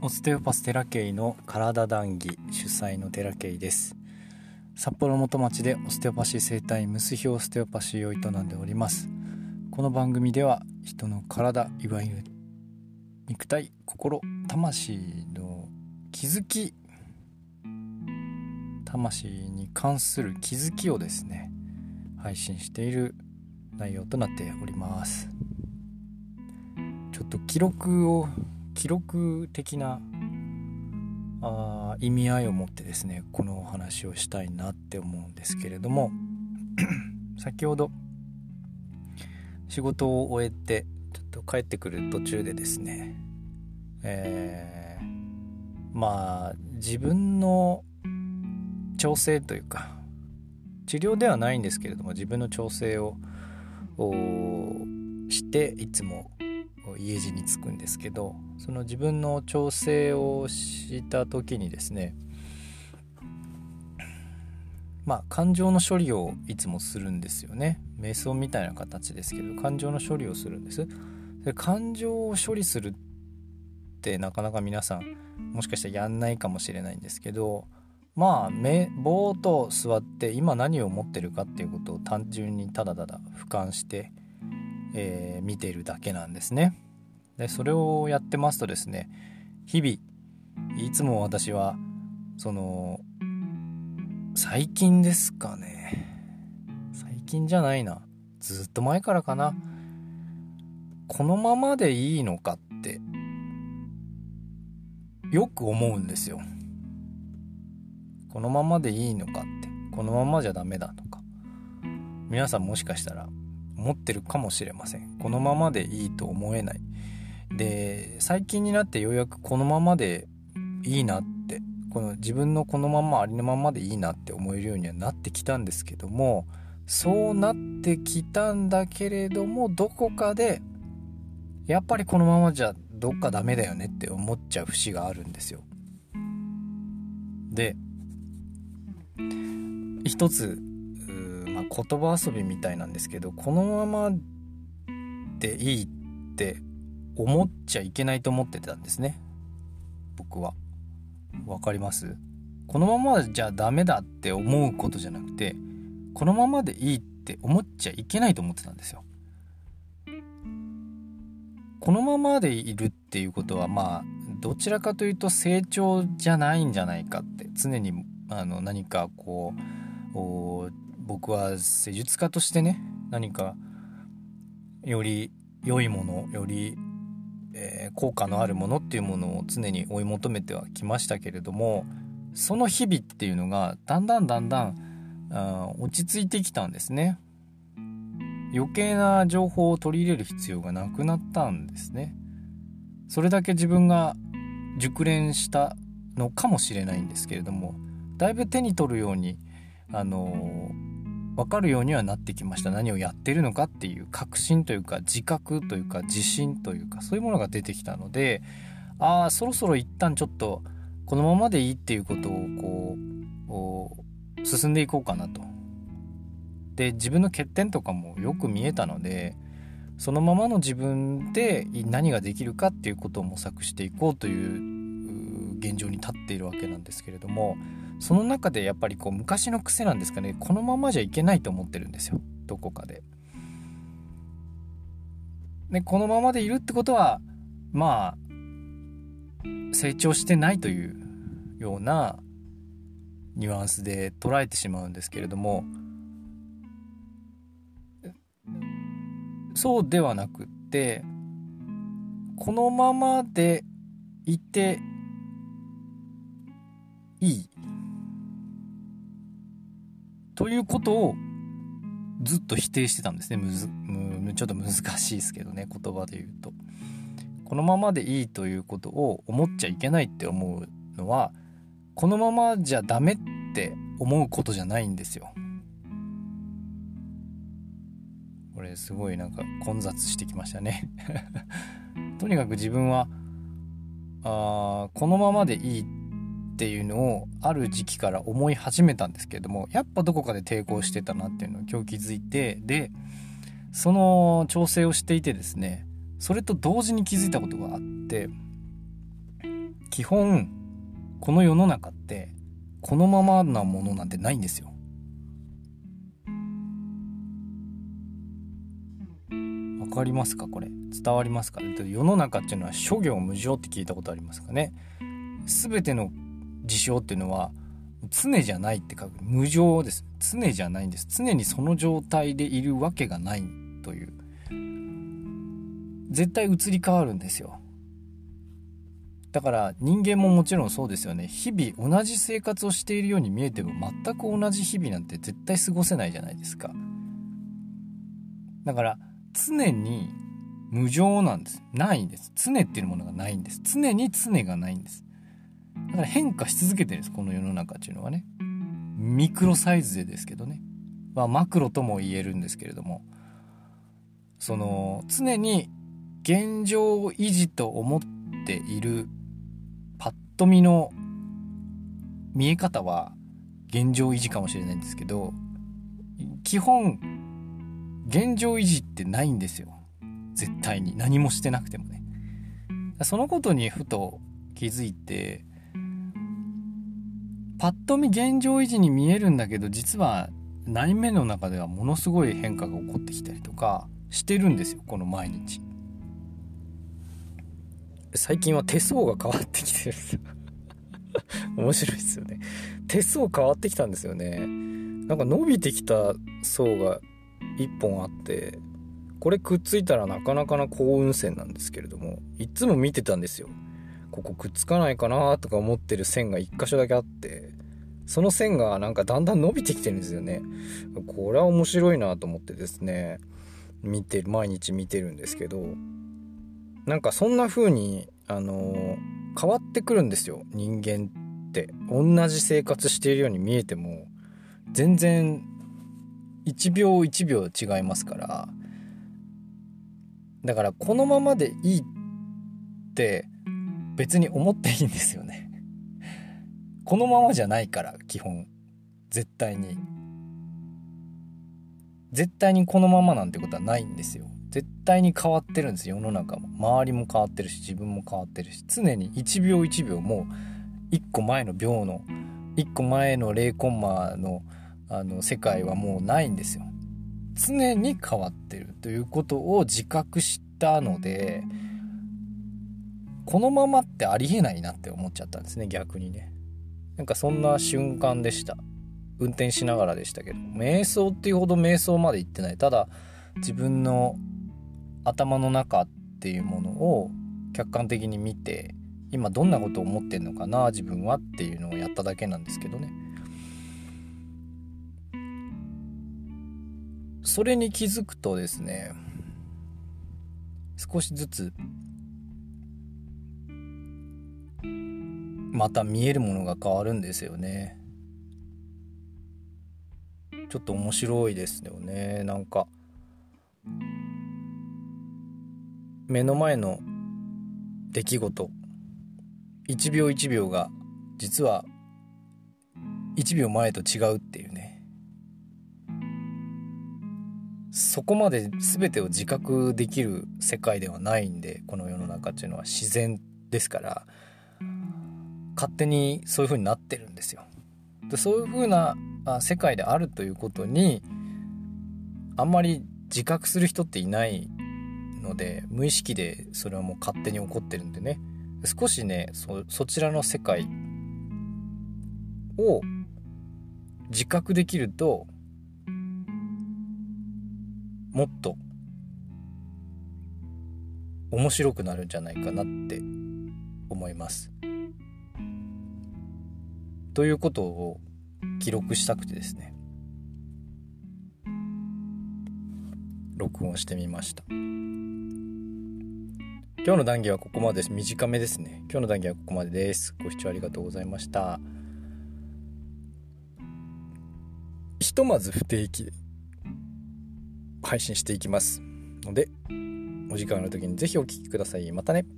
オステオパステラケイの体談義主催のテラケイです。札幌元町でオステオパシー生態ムスヒオステオパシーを営んでおります。この番組では人の体いわゆる肉体心魂の気づき魂に関する気づきをですね配信している内容となっております。ちょっと記録を記録的なあ意味合いを持ってですねこのお話をしたいなって思うんですけれども 先ほど仕事を終えてちょっと帰ってくる途中でですねえー、まあ自分の調整というか治療ではないんですけれども自分の調整をしていつも家路に着くんですけどその自分の調整をした時にですねまあ感情の処理をいつもするんですよね瞑想みたいな形ですけど感情の処理をするんですで感情を処理するってなかなか皆さんもしかしたらやんないかもしれないんですけどまあ目ぼーっと座って今何を思ってるかっていうことを単純にただただ俯瞰して、えー、見ているだけなんですね。でそれをやってますとですね日々いつも私はその最近ですかね。最近じゃないな。ずっと前からかな。このままでいいのかってよく思うんですよ。このままでいいのかってこのままじゃダメだとか。皆さんもしかしたら思ってるかもしれません。このままでいいと思えない。で最近になってようやくこのままでいいなってこの自分のこのままありのままでいいなって思えるようにはなってきたんですけどもそうなってきたんだけれどもどこかでやっぱりこのままじゃどっかダメだよねって思っちゃう節があるんですよ。で一つ、まあ、言葉遊びみたいなんですけどこのままでいいって思っちゃいけないと思ってたんですね。僕は。分かります？このままじゃダメだって思うことじゃなくてこのままでいいって思っちゃいけないと思ってたんですよ。このままでいるっていうことはまあどちらかというと成長じゃないんじゃないかって常にあの何かこう僕は施術家としてね何かより良いものよりえー、効果のあるものっていうものを常に追い求めてはきましたけれどもその日々っていうのがだんだんだんだんあ落ち着いてきたんですね。余計な情報を取り入れる必要がなくなったんですね。それだけ自分が熟練したのかもしれないんですけれどもだいぶ手に取るようにあのー分かるようにはなってきました何をやってるのかっていう確信というか自覚というか自信というかそういうものが出てきたのでああそろそろ一旦ちょっとこのままでいいっていうことをこう進んでいこうかなと。で自分の欠点とかもよく見えたのでそのままの自分で何ができるかっていうことを模索していこうという現状に立っているわけなんですけれどもその中でやっぱりこう昔の癖なんですかねこのままじゃいけないと思ってるんですよどこかで。でこのままでいるってことはまあ成長してないというようなニュアンスで捉えてしまうんですけれどもそうではなくってこのままでいていいということをずっと否定してたんですねむずむちょっと難しいですけどね言葉で言うと。このままでいいということを思っちゃいけないって思うのはこのままじゃダメって思うことじゃないんですよ。これすごいなんか混雑してきましたね とにかく自分はあこのままでいいっっていうのをある時期から思い始めたんですけれどもやっぱどこかで抵抗してたなっていうのを今日気づいてでその調整をしていてですねそれと同時に気づいたことがあって基本この世の中ってこのままなものなんてないんですよ。わかりますか？これ。伝わりますか？世の中っていうのは諸行無常って聞いたことありますかね？全ての事象っていうのは常じゃないって書く。無常です。常じゃないんです。常にその状態でいるわけがないという。絶対移り変わるんですよ。だから人間ももちろんそうですよね。日々同じ生活をしているように見えても全く同じ日々なんて絶対過ごせないじゃないですか。だから常に無常なんです。ないんです。常っていうものがないんです。常に常がないんです。だから変化し続けてるんですこの世の中っていうのはね。ミクロサイズでですけどね、まあ、マクロとも言えるんですけれども。その常に現状維持と思っているパッと見の見え方は現状維持かもしれないんですけど基本現状維持ってないんですよ。絶対に。何もしてなくてもね。そのことにふと気づいてパッと見現状維持に見えるんだけど実は内面の中ではものすごい変化が起こってきたりとかしてるんですよこの毎日。最近は手相が変わってきてる 面白いですよね。手相変わってきたんですよね。なんか伸びてきた層が1本あってこれくっついたらなかなかな幸運線なんですけれどもいつも見てたんですよ。ここくっつかないかなとか思ってる線が1箇所だけあってその線がなんかだんだん伸びてきてるんですよね。これは面白いなと思ってですね見てる毎日見てるんですけどなんかそんな風にあの変わってくるんですよ人間って。同じ生活しているように見えても全然1秒1秒違いますから。だからこのままでいいって別に思っていいんですよね。このままじゃないから基本。絶対に。絶対にこのままなんてことはないんですよ。絶対に変わってるんです世の中も。周りも変わってるし自分も変わってるし。常に1秒1秒もう1個前の秒の1個前の0コンマのあの世界はもうないんですよ。常に変わってるということを自覚したのでこのままってありえないなって思っちゃったんですね逆にね。なんかそんな瞬間でした。運転しながらでしたけど。瞑想っていうほど瞑想まで行ってない。ただ自分の頭の中っていうものを客観的に見て今どんなことを思ってんのかな自分はっていうのをやっただけなんですけどね。それに気づくとですね少しずつまた見えるものが変わるんですよね。ちょっと面白いですよね。なんか目の前の出来事1秒1秒が実は1秒前と違うっていうね。そこまで全てを自覚できる世界ではないんでこの世の中っていうのは自然ですから。勝手にそういう風になってるんですよ。でそういう風な世界であるということにあんまり自覚する人っていないので無意識でそれはもう勝手に起こってるんでね少しねそちらの世界を自覚できるともっと面白くなるんじゃないかなって思います。ということを記録したくてですね。録音してみました。今日の談義はここまで短めですね。今日の談義はここまでです。ご視聴ありがとうございました。ひとまず不定期で配信していきますのでお時間の時に是非お聴きください。またね。